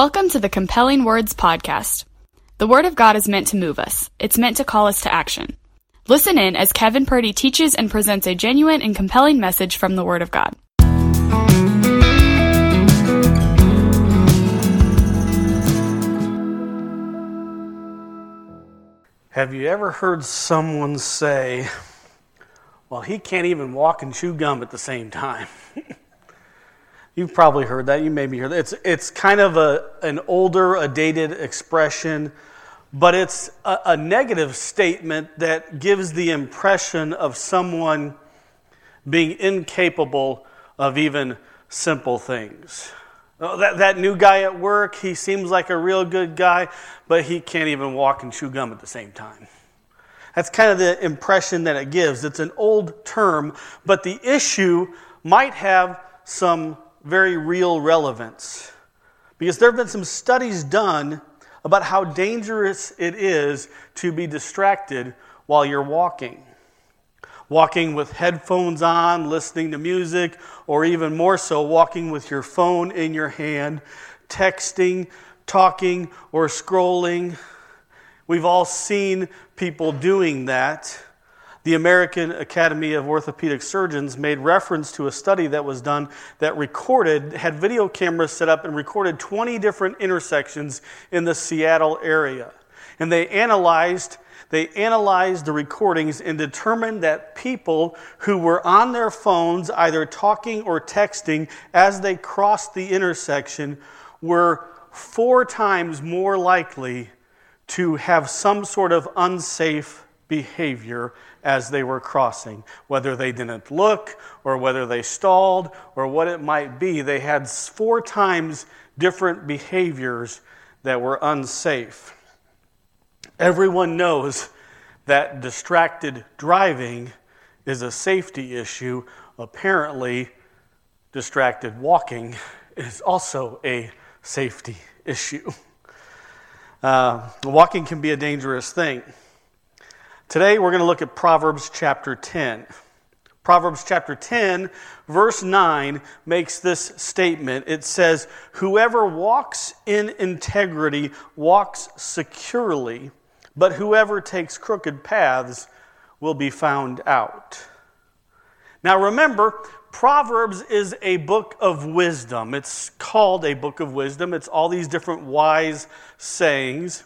Welcome to the Compelling Words Podcast. The Word of God is meant to move us, it's meant to call us to action. Listen in as Kevin Purdy teaches and presents a genuine and compelling message from the Word of God. Have you ever heard someone say, well, he can't even walk and chew gum at the same time? You've probably heard that. You maybe heard that. It's, it's kind of a, an older, a dated expression, but it's a, a negative statement that gives the impression of someone being incapable of even simple things. Oh, that, that new guy at work, he seems like a real good guy, but he can't even walk and chew gum at the same time. That's kind of the impression that it gives. It's an old term, but the issue might have some very real relevance. Because there have been some studies done about how dangerous it is to be distracted while you're walking. Walking with headphones on, listening to music, or even more so, walking with your phone in your hand, texting, talking, or scrolling. We've all seen people doing that the American Academy of Orthopedic Surgeons made reference to a study that was done that recorded, had video cameras set up and recorded 20 different intersections in the Seattle area. And they analyzed they analyzed the recordings and determined that people who were on their phones, either talking or texting as they crossed the intersection, were four times more likely to have some sort of unsafe behavior as they were crossing. Whether they didn't look or whether they stalled or what it might be, they had four times different behaviors that were unsafe. Everyone knows that distracted driving is a safety issue. Apparently, distracted walking is also a safety issue. Uh, walking can be a dangerous thing. Today we're going to look at Proverbs chapter 10. Proverbs chapter 10, verse 9 makes this statement. It says, Whoever walks in integrity walks securely, but whoever takes crooked paths will be found out. Now remember, Proverbs is a book of wisdom. It's called a book of wisdom. It's all these different wise sayings.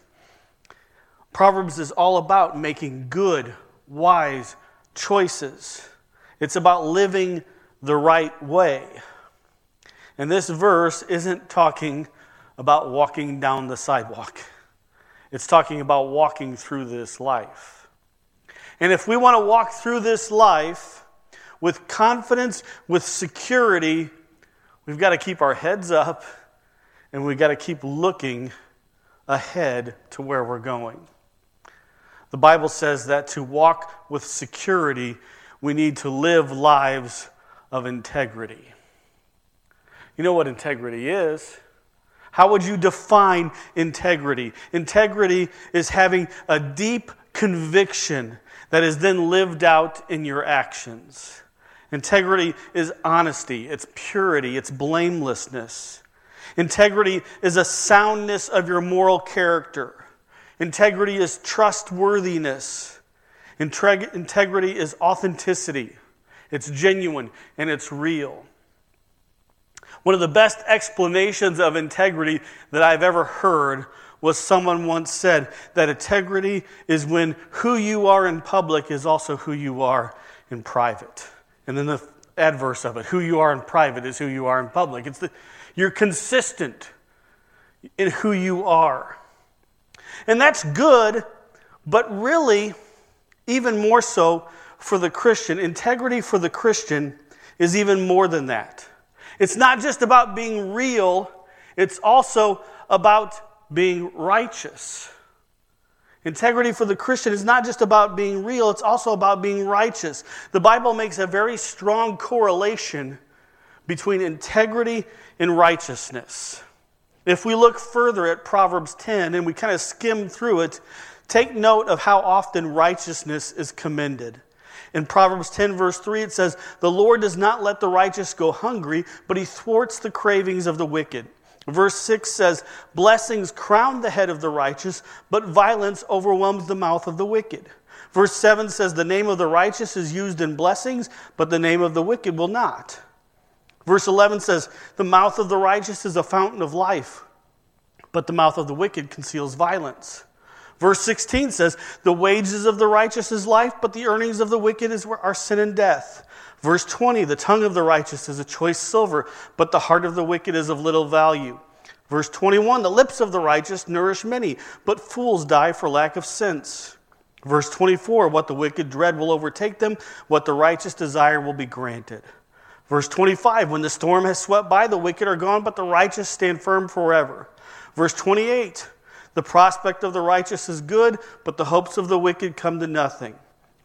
Proverbs is all about making good, wise choices. It's about living the right way. And this verse isn't talking about walking down the sidewalk, it's talking about walking through this life. And if we want to walk through this life with confidence, with security, we've got to keep our heads up and we've got to keep looking ahead to where we're going. The Bible says that to walk with security, we need to live lives of integrity. You know what integrity is? How would you define integrity? Integrity is having a deep conviction that is then lived out in your actions. Integrity is honesty, it's purity, it's blamelessness. Integrity is a soundness of your moral character. Integrity is trustworthiness. Integrity is authenticity. It's genuine and it's real. One of the best explanations of integrity that I've ever heard was someone once said that integrity is when who you are in public is also who you are in private. And then the adverse of it, who you are in private is who you are in public. It's the, you're consistent in who you are. And that's good, but really, even more so for the Christian, integrity for the Christian is even more than that. It's not just about being real, it's also about being righteous. Integrity for the Christian is not just about being real, it's also about being righteous. The Bible makes a very strong correlation between integrity and righteousness. If we look further at Proverbs 10 and we kind of skim through it, take note of how often righteousness is commended. In Proverbs 10, verse 3, it says, The Lord does not let the righteous go hungry, but he thwarts the cravings of the wicked. Verse 6 says, Blessings crown the head of the righteous, but violence overwhelms the mouth of the wicked. Verse 7 says, The name of the righteous is used in blessings, but the name of the wicked will not. Verse 11 says, The mouth of the righteous is a fountain of life, but the mouth of the wicked conceals violence. Verse 16 says, The wages of the righteous is life, but the earnings of the wicked is, are sin and death. Verse 20, The tongue of the righteous is a choice silver, but the heart of the wicked is of little value. Verse 21, The lips of the righteous nourish many, but fools die for lack of sense. Verse 24, What the wicked dread will overtake them, what the righteous desire will be granted. Verse 25, When the storm has swept by, the wicked are gone, but the righteous stand firm forever. Verse 28, The prospect of the righteous is good, but the hopes of the wicked come to nothing.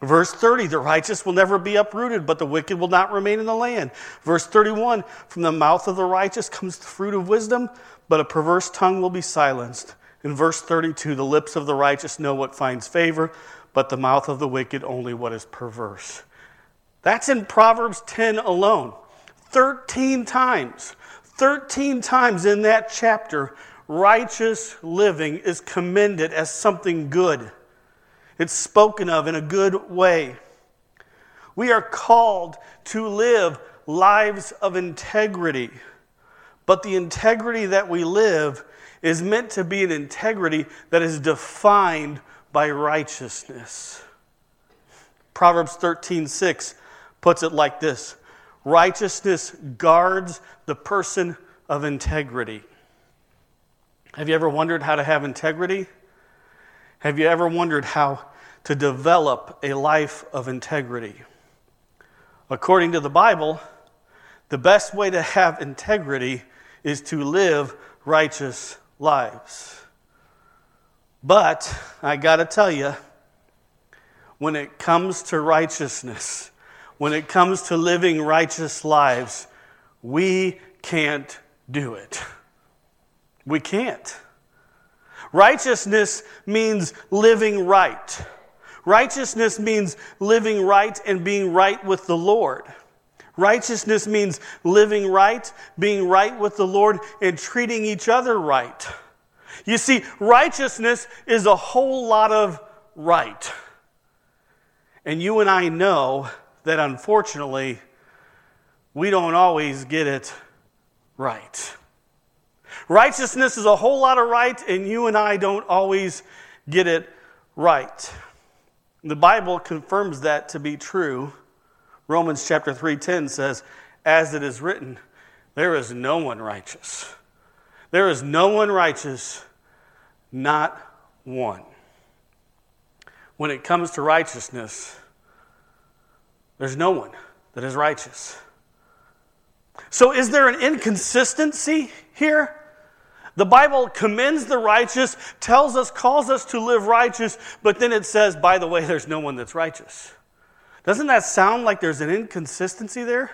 Verse 30, the righteous will never be uprooted, but the wicked will not remain in the land. Verse 31, from the mouth of the righteous comes the fruit of wisdom, but a perverse tongue will be silenced. In verse 32, the lips of the righteous know what finds favor, but the mouth of the wicked only what is perverse. That's in Proverbs 10 alone. 13 times, 13 times in that chapter, righteous living is commended as something good. It's spoken of in a good way. We are called to live lives of integrity. But the integrity that we live is meant to be an integrity that is defined by righteousness. Proverbs 13 6 puts it like this Righteousness guards the person of integrity. Have you ever wondered how to have integrity? Have you ever wondered how to develop a life of integrity? According to the Bible, the best way to have integrity is to live righteous lives. But I got to tell you, when it comes to righteousness, when it comes to living righteous lives, we can't do it. We can't. Righteousness means living right. Righteousness means living right and being right with the Lord. Righteousness means living right, being right with the Lord, and treating each other right. You see, righteousness is a whole lot of right. And you and I know that unfortunately we don't always get it right. Righteousness is a whole lot of right, and you and I don't always get it right. The Bible confirms that to be true. Romans chapter 3:10 says, "As it is written, there is no one righteous. There is no one righteous, not one." When it comes to righteousness, there's no one that is righteous. So, is there an inconsistency here? The Bible commends the righteous, tells us, calls us to live righteous, but then it says, by the way, there's no one that's righteous. Doesn't that sound like there's an inconsistency there?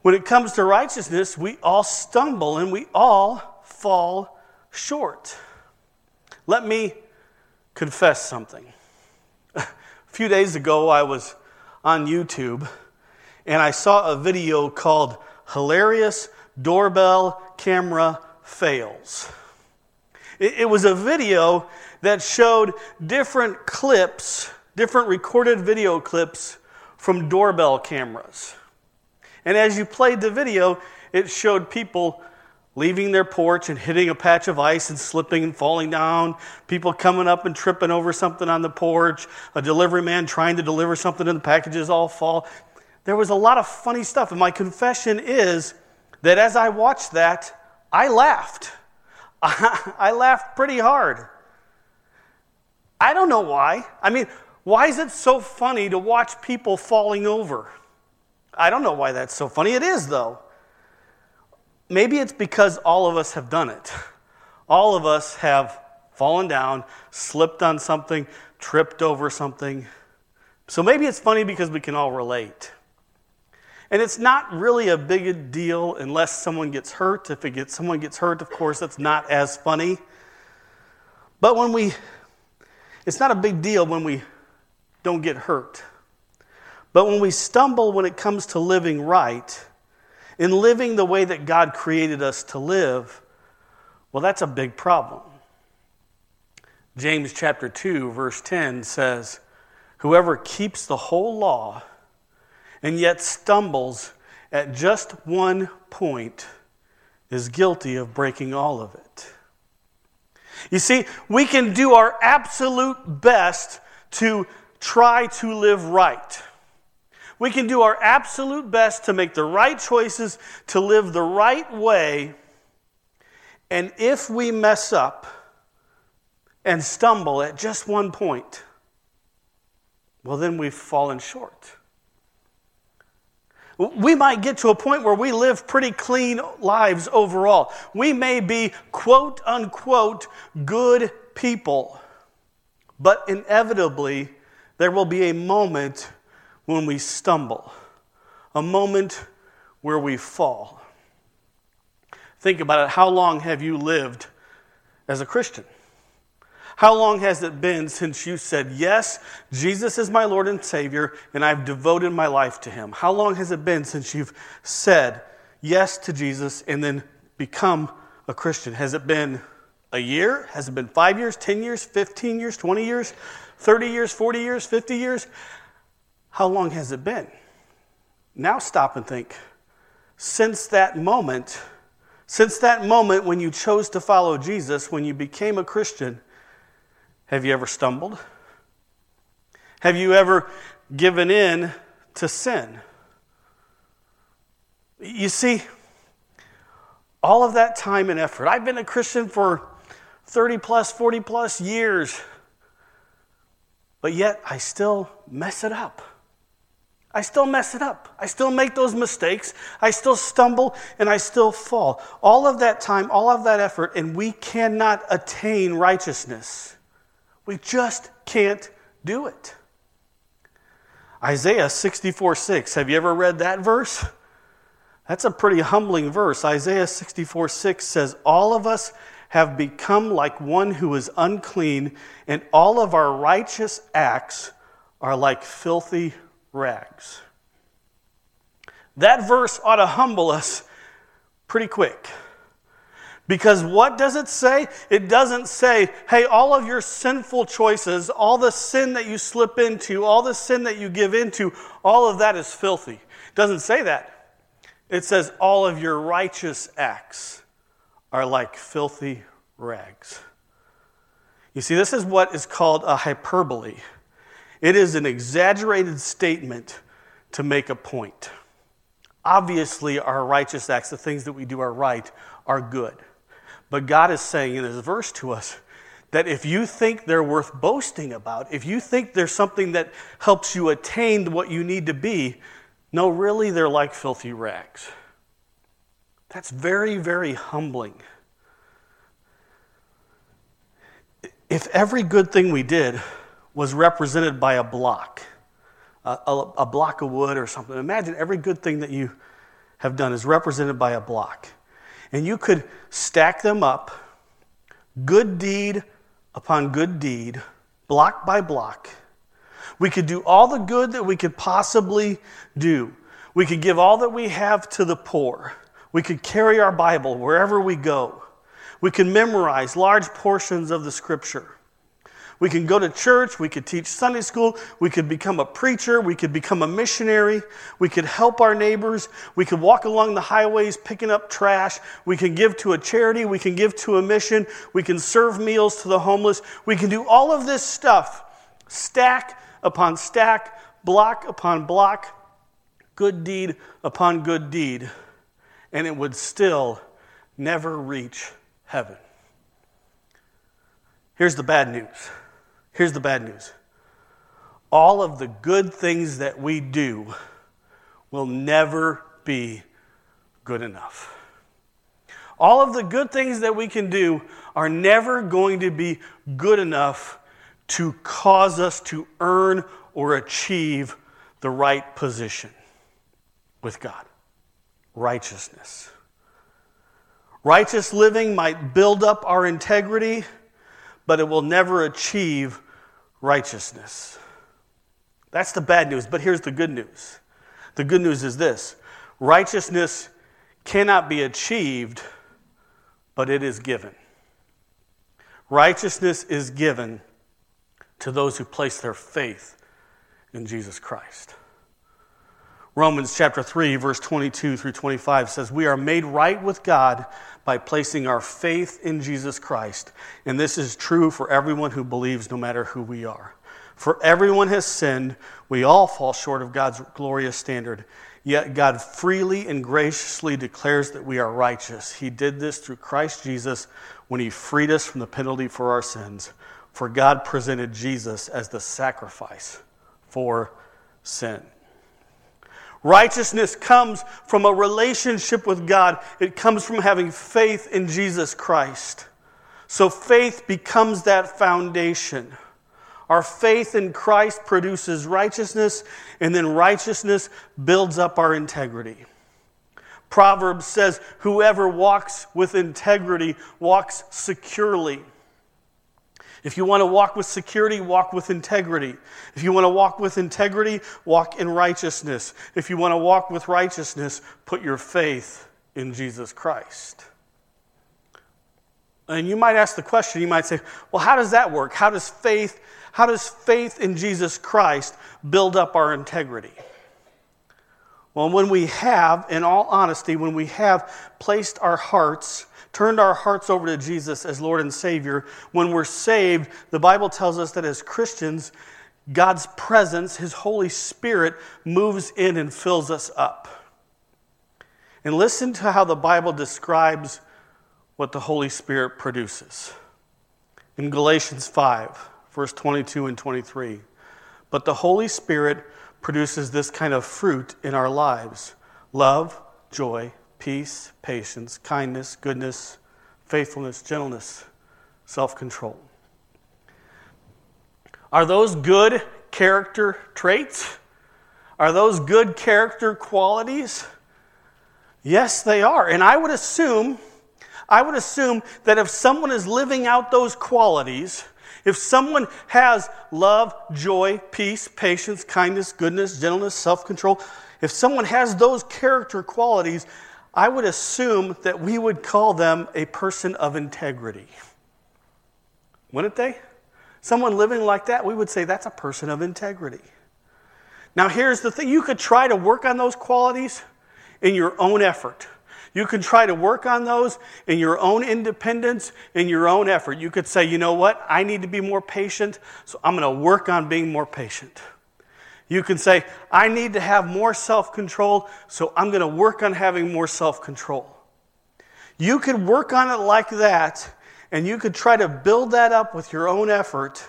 When it comes to righteousness, we all stumble and we all fall short. Let me confess something. A few days ago, I was on YouTube and I saw a video called Hilarious Doorbell Camera Fails. It, it was a video that showed different clips, different recorded video clips from doorbell cameras. And as you played the video, it showed people leaving their porch and hitting a patch of ice and slipping and falling down, people coming up and tripping over something on the porch, a delivery man trying to deliver something and the packages all fall. There was a lot of funny stuff. And my confession is that as I watched that, I laughed. I laughed pretty hard. I don't know why. I mean, why is it so funny to watch people falling over? I don't know why that's so funny. It is, though. Maybe it's because all of us have done it. All of us have fallen down, slipped on something, tripped over something. So maybe it's funny because we can all relate. And it's not really a big deal unless someone gets hurt. If it gets, someone gets hurt, of course, that's not as funny. But when we, it's not a big deal when we don't get hurt. But when we stumble when it comes to living right, in living the way that God created us to live, well, that's a big problem. James chapter 2, verse 10 says, Whoever keeps the whole law and yet stumbles at just one point is guilty of breaking all of it. You see, we can do our absolute best to try to live right. We can do our absolute best to make the right choices, to live the right way. And if we mess up and stumble at just one point, well, then we've fallen short. We might get to a point where we live pretty clean lives overall. We may be quote unquote good people, but inevitably there will be a moment when we stumble, a moment where we fall. Think about it. How long have you lived as a Christian? How long has it been since you said, Yes, Jesus is my Lord and Savior, and I've devoted my life to Him? How long has it been since you've said yes to Jesus and then become a Christian? Has it been a year? Has it been five years, 10 years, 15 years, 20 years, 30 years, 40 years, 50 years? How long has it been? Now stop and think. Since that moment, since that moment when you chose to follow Jesus, when you became a Christian, have you ever stumbled? Have you ever given in to sin? You see, all of that time and effort. I've been a Christian for 30 plus, 40 plus years, but yet I still mess it up. I still mess it up. I still make those mistakes. I still stumble and I still fall. All of that time, all of that effort, and we cannot attain righteousness. We just can't do it. Isaiah 64 6. Have you ever read that verse? That's a pretty humbling verse. Isaiah 64 6 says, All of us have become like one who is unclean, and all of our righteous acts are like filthy rags. That verse ought to humble us pretty quick. Because what does it say? It doesn't say, hey, all of your sinful choices, all the sin that you slip into, all the sin that you give into, all of that is filthy. It doesn't say that. It says, all of your righteous acts are like filthy rags. You see, this is what is called a hyperbole. It is an exaggerated statement to make a point. Obviously, our righteous acts, the things that we do are right, are good. But God is saying in this verse to us that if you think they're worth boasting about, if you think there's something that helps you attain what you need to be, no, really, they're like filthy rags. That's very, very humbling. If every good thing we did was represented by a block, a, a, a, block of wood or something, imagine every good thing that you have done is represented by a block and you could stack them up, good deed upon good deed, block by block. We could do all the good that we could possibly do. We could give all that we have to the poor. We could carry our Bible wherever we go. We could memorize large portions of the scripture. We can go to church, we could teach Sunday school, we could become a preacher, we could become a missionary, we could help our neighbors, we could walk along the highways picking up trash, we can give to a charity, we can give to a mission, we can serve meals to the homeless. We can do all of this stuff, stack upon stack, block upon block, good deed upon good deed, and it would still never reach heaven. Here's the bad news. Here's the bad news all of the good things that we do will never be good enough. All of the good things that we can do are never going to be good enough to cause us to earn or achieve the right position with God righteousness. Righteous living might build up our integrity but it will never achieve righteousness. That's the bad news, but here's the good news. The good news is this righteousness cannot be achieved, but it is given. Righteousness is given to those who place their faith in Jesus Christ. Romans chapter 3, verse 22 through 25 says, We are made right with God by placing our faith in Jesus Christ. And this is true for everyone who believes, no matter who we are. For everyone has sinned. We all fall short of God's glorious standard. Yet God freely and graciously declares that we are righteous. He did this through Christ Jesus when He freed us from the penalty for our sins. For God presented Jesus as the sacrifice for sin. Righteousness comes from a relationship with God, it comes from having faith in Jesus Christ. So faith becomes that foundation. Our faith in Christ produces righteousness, and then righteousness builds up our integrity. Proverbs says, Whoever walks with integrity walks securely. If you want to walk with security, walk with integrity. If you want to walk with integrity, walk in righteousness. If you want to walk with righteousness, put your faith in Jesus Christ. And you might ask the question, you might say, well, how does that work? How does faith, how does faith in Jesus Christ build up our integrity? Well, when we have, in all honesty, when we have placed our hearts turned our hearts over to Jesus as Lord and Savior, when we're saved, the Bible tells us that as Christians, God's presence, His Holy Spirit, moves in and fills us up. And listen to how the Bible describes what the Holy Spirit produces. In Galatians 5, verse 22 and 23, but the Holy Spirit produces this kind of fruit in our lives love, joy, peace, patience, kindness, goodness, faithfulness, gentleness, self control. Are those good character traits? Are those good character qualities? Yes, they are. And I would assume, I would assume that if someone is living out those qualities, if someone has love, joy, peace, patience, kindness, goodness, gentleness, self control, if someone has those character qualities, I would assume that we would call them a person of integrity. Wouldn't they? Someone living like that, we would say that's a person of integrity. Now, here's the thing you could try to work on those qualities in your own effort. You can try to work on those in your own independence, in your own effort. You could say, you know what? I need to be more patient, so I'm going to work on being more patient. You can say, I need to have more self control, so I'm going to work on having more self control. You could work on it like that, and you could try to build that up with your own effort,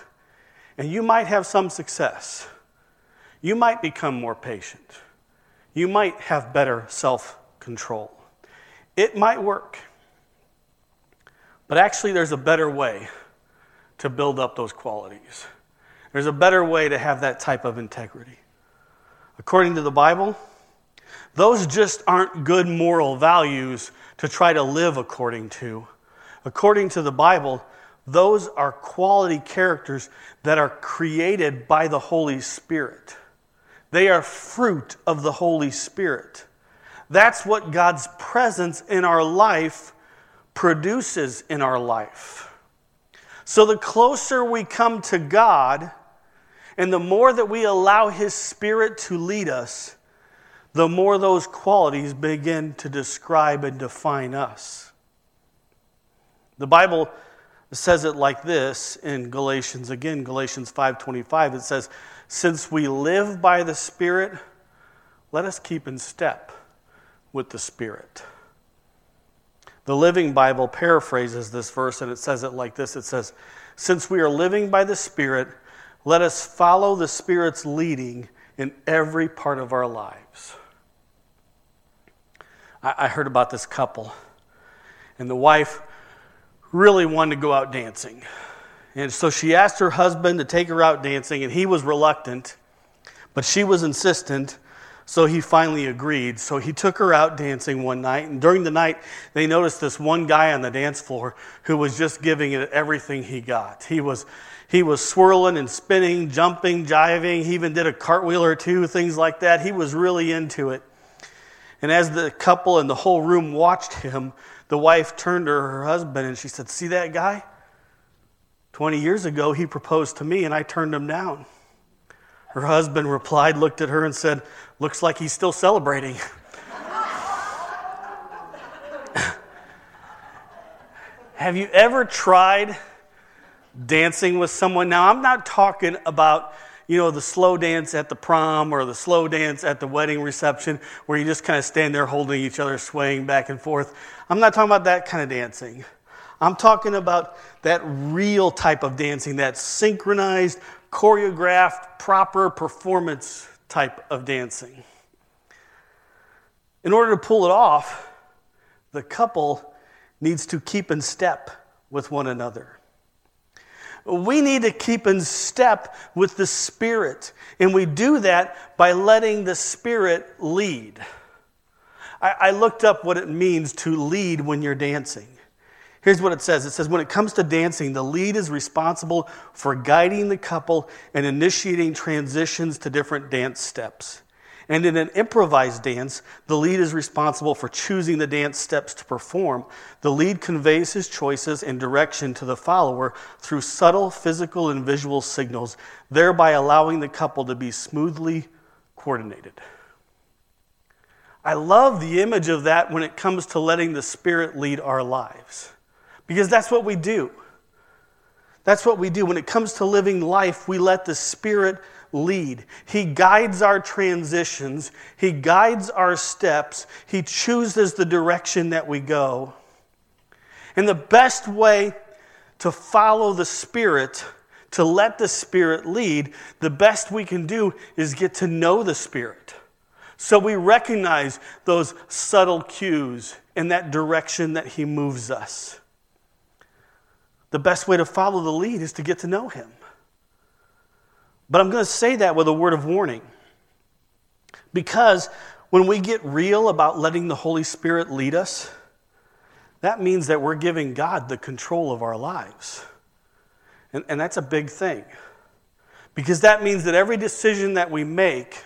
and you might have some success. You might become more patient. You might have better self control. It might work. But actually, there's a better way to build up those qualities. There's a better way to have that type of integrity. According to the Bible, those just aren't good moral values to try to live according to. According to the Bible, those are quality characters that are created by the Holy Spirit. They are fruit of the Holy Spirit. That's what God's presence in our life produces in our life. So the closer we come to God, and the more that we allow His Spirit to lead us, the more those qualities begin to describe and define us. The Bible says it like this in Galatians again Galatians 5:25 it says since we live by the spirit let us keep in step with the spirit. The Living Bible paraphrases this verse and it says it like this it says since we are living by the spirit let us follow the Spirit's leading in every part of our lives. I, heard about this couple, and the wife really wanted to go out dancing. And so she asked her husband to take her out dancing, and he was reluctant, but she was insistent. So he finally agreed. So he took her out dancing one night. And during the night, they noticed this one guy on the dance floor who was just giving it everything he got. He was he was swirling and spinning, jumping, jiving. He even did a cartwheel or two, things like that. He was really into it. And as the couple and the whole room watched him, the wife turned to her husband and she said, See that guy? 20 years ago, he proposed to me and I turned him down. Her husband replied, looked at her, and said, Looks like he's still celebrating. Have you ever tried dancing with someone? Now, I'm not talking about, you know, the slow dance at the prom or the slow dance at the wedding reception where you just kind of stand there holding each other, swaying back and forth. I'm not talking about that kind of dancing. I'm talking about that real type of dancing, that synchronized, choreographed, proper performance type of dancing. In order to pull it off, the couple needs to keep in step with one another. We need to keep in step with the Spirit, and we do that by letting the Spirit lead. I, I looked up what it means to lead when you're dancing. Here's what it says it says, when it comes to dancing, the lead is responsible for guiding the couple and initiating transitions to different dance steps. And in an improvised dance, the lead is responsible for choosing the dance steps to perform. The lead conveys his choices and direction to the follower through subtle physical and visual signals, thereby allowing the couple to be smoothly coordinated. I love the image of that when it comes to letting the Spirit lead our lives, because that's what we do. That's what we do. When it comes to living life, we let the Spirit lead. He guides our transitions, He guides our steps, He chooses the direction that we go. And the best way to follow the Spirit, to let the Spirit lead, the best we can do is get to know the Spirit. So we recognize those subtle cues in that direction that He moves us. The best way to follow the lead is to get to know Him. But I'm going to say that with a word of warning. Because when we get real about letting the Holy Spirit lead us, that means that we're giving God the control of our lives. And, and that's a big thing. Because that means that every decision that we make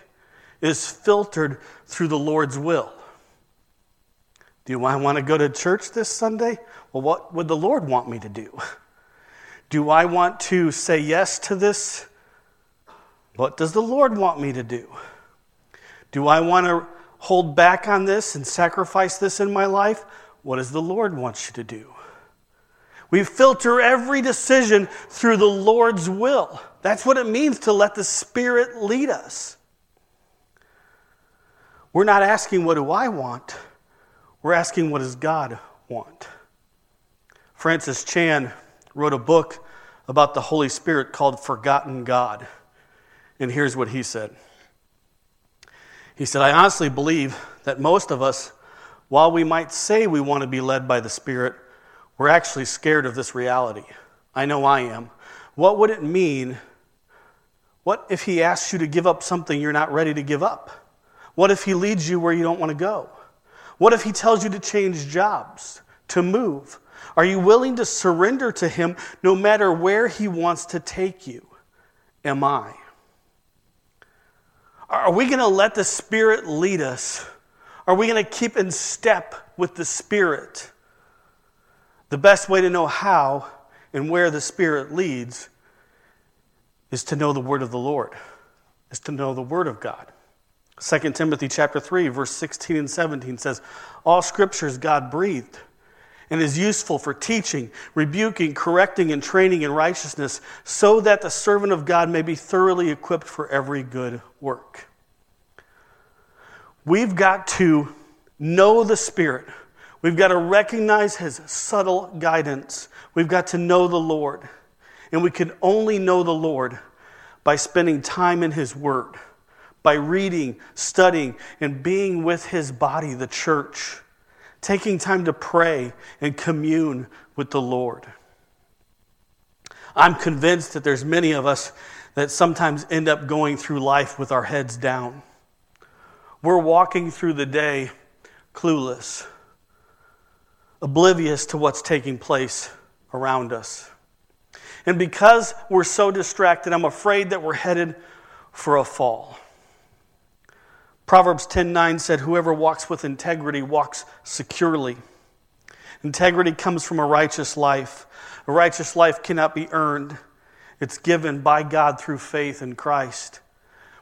is filtered through the Lord's will. Do I want to go to church this Sunday? Well, what would the Lord want me to do? Do I want to say yes to this what does the Lord want me to do? Do I want to hold back on this and sacrifice this in my life? What does the Lord want you to do? We filter every decision through the Lord's will. That's what it means to let the Spirit lead us. We're not asking, What do I want? We're asking, What does God want? Francis Chan wrote a book about the Holy Spirit called Forgotten God. And here's what he said He said, I honestly believe that most of us, while we might say we want to be led by the Spirit, we're actually scared of this reality. I know I am. What would it mean? What if he asks you to give up something you're not ready to give up? What if he leads you where you don't want to go? What if he tells you to change jobs, to move? Are you willing to surrender to him no matter where he wants to take you? Am I? Are we going to let the Spirit lead us? Are we going to keep in step with the Spirit? The best way to know how and where the Spirit leads is to know the word of the Lord, is to know the word of God. 2 Timothy chapter 3 verse 16 and 17 says, "All scripture is God breathed and is useful for teaching, rebuking, correcting and training in righteousness, so that the servant of God may be thoroughly equipped for every good work." We've got to know the Spirit. We've got to recognize His subtle guidance. We've got to know the Lord. And we can only know the Lord by spending time in His Word, by reading, studying, and being with His body, the church, taking time to pray and commune with the Lord. I'm convinced that there's many of us that sometimes end up going through life with our heads down. We're walking through the day clueless, oblivious to what's taking place around us. And because we're so distracted, I'm afraid that we're headed for a fall. Proverbs 10:9 said whoever walks with integrity walks securely. Integrity comes from a righteous life. A righteous life cannot be earned. It's given by God through faith in Christ.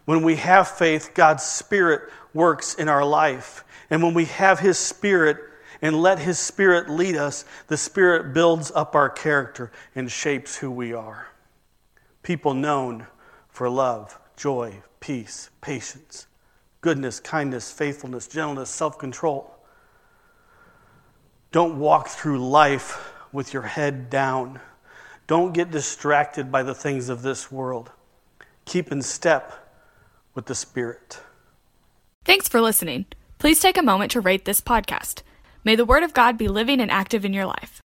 When we have faith, God's Spirit works in our life. And when we have His Spirit and let His Spirit lead us, the Spirit builds up our character and shapes who we are. People known for love, joy, peace, patience, goodness, kindness, faithfulness, gentleness, self control. Don't walk through life with your head down. Don't get distracted by the things of this world. Keep in step with the Spirit. Thanks for listening. Please take a moment to rate this podcast. May the Word of God be living and active in your life.